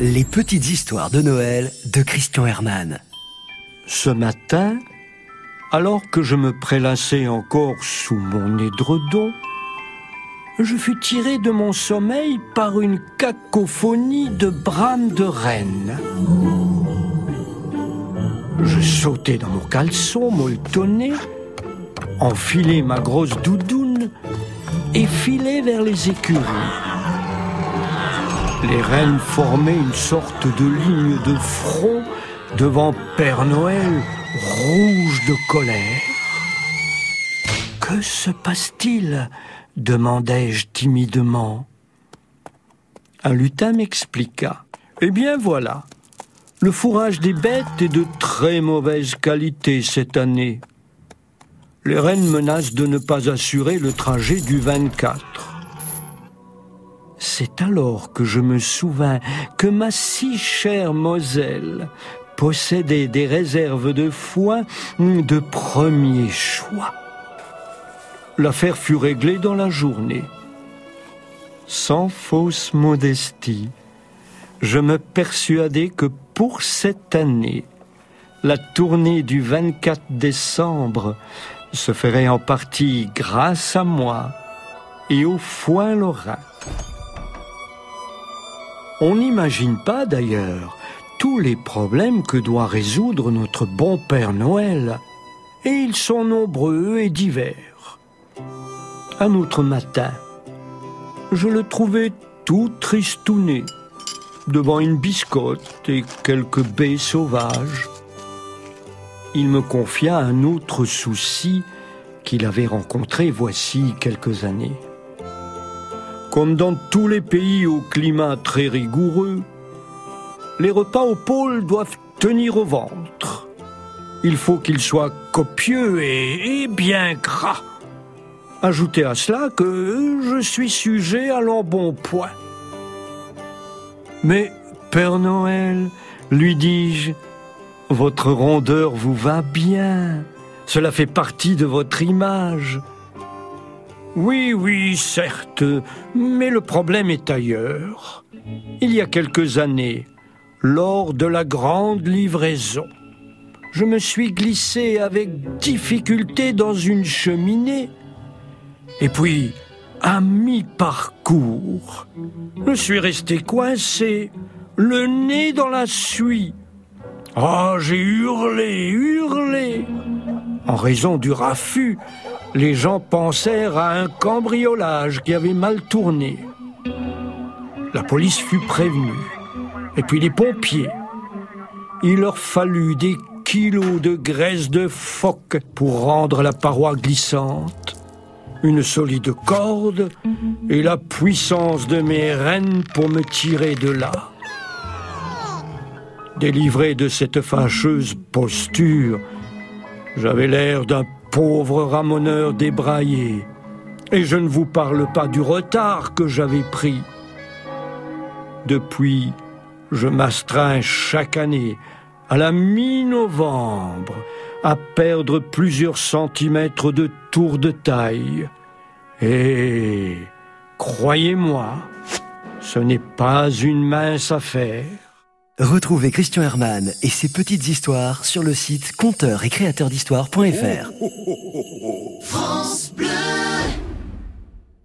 Les petites histoires de Noël de Christian Herman. Ce matin, alors que je me prélassais encore sous mon édredon, je fus tiré de mon sommeil par une cacophonie de brames de reine. Je sautai dans mon caleçon molletonné, enfilai ma grosse doudoune et filai vers les écuries. Les reines formaient une sorte de ligne de front devant Père Noël, rouge de colère. Que se passe-t-il? demandai-je timidement. Un lutin m'expliqua. Eh bien voilà, le fourrage des bêtes est de très mauvaise qualité cette année. Les reines menacent de ne pas assurer le trajet du 24. C'est alors que je me souvins que ma si chère Moselle possédait des réserves de foin de premier choix. L'affaire fut réglée dans la journée. Sans fausse modestie, je me persuadai que pour cette année, la tournée du 24 décembre se ferait en partie grâce à moi et au foin lorrain. On n'imagine pas d'ailleurs tous les problèmes que doit résoudre notre bon Père Noël, et ils sont nombreux et divers. Un autre matin, je le trouvais tout tristouné devant une biscotte et quelques baies sauvages. Il me confia un autre souci qu'il avait rencontré voici quelques années. Comme dans tous les pays au climat très rigoureux, les repas au pôle doivent tenir au ventre. Il faut qu'ils soient copieux et, et bien gras. Ajoutez à cela que je suis sujet à l'embonpoint. Mais, Père Noël, lui dis-je, votre rondeur vous va bien. Cela fait partie de votre image. Oui, oui, certes, mais le problème est ailleurs. Il y a quelques années, lors de la grande livraison, je me suis glissé avec difficulté dans une cheminée. Et puis, à mi-parcours, je suis resté coincé, le nez dans la suie. Oh, j'ai hurlé, hurlé. En raison du raffut, les gens pensèrent à un cambriolage qui avait mal tourné. La police fut prévenue, et puis les pompiers. Il leur fallut des kilos de graisse de phoque pour rendre la paroi glissante une solide corde et la puissance de mes rênes pour me tirer de là. Délivré de cette fâcheuse posture, j'avais l'air d'un pauvre ramoneur débraillé, et je ne vous parle pas du retard que j'avais pris. Depuis, je m'astreins chaque année, à la mi-novembre, à perdre plusieurs centimètres de tour de taille. Et croyez-moi, ce n'est pas une mince affaire. Retrouvez Christian Herman et ses petites histoires sur le site conteur et créateur d'histoire.fr.